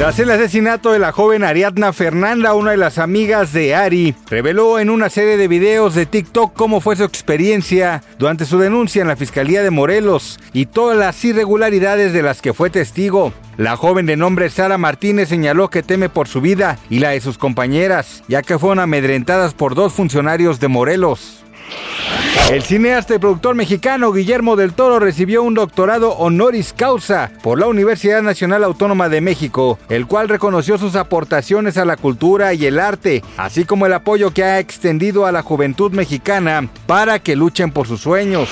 Tras el asesinato de la joven Ariadna Fernanda, una de las amigas de Ari, reveló en una serie de videos de TikTok cómo fue su experiencia durante su denuncia en la Fiscalía de Morelos y todas las irregularidades de las que fue testigo. La joven de nombre Sara Martínez señaló que teme por su vida y la de sus compañeras, ya que fueron amedrentadas por dos funcionarios de Morelos. El cineasta y productor mexicano Guillermo del Toro recibió un doctorado honoris causa por la Universidad Nacional Autónoma de México, el cual reconoció sus aportaciones a la cultura y el arte, así como el apoyo que ha extendido a la juventud mexicana para que luchen por sus sueños.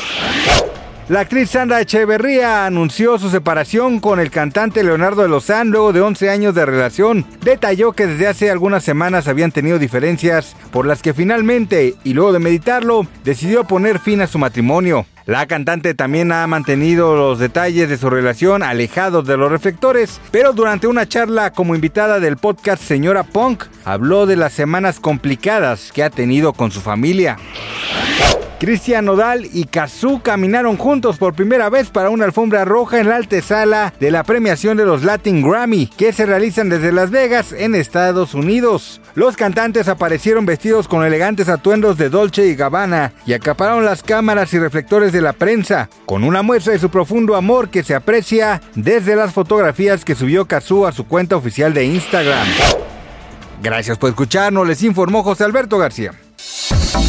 La actriz Sandra Echeverría anunció su separación con el cantante Leonardo de Lozán luego de 11 años de relación. Detalló que desde hace algunas semanas habían tenido diferencias por las que finalmente, y luego de meditarlo, decidió poner fin a su matrimonio. La cantante también ha mantenido los detalles de su relación alejados de los reflectores, pero durante una charla como invitada del podcast Señora Punk, habló de las semanas complicadas que ha tenido con su familia. Cristian Nodal y Kazú caminaron juntos por primera vez para una alfombra roja en la antesala de la premiación de los Latin Grammy, que se realizan desde Las Vegas, en Estados Unidos. Los cantantes aparecieron vestidos con elegantes atuendos de Dolce y Gabbana y acapararon las cámaras y reflectores de la prensa, con una muestra de su profundo amor que se aprecia desde las fotografías que subió Kazú a su cuenta oficial de Instagram. Gracias por escucharnos, les informó José Alberto García.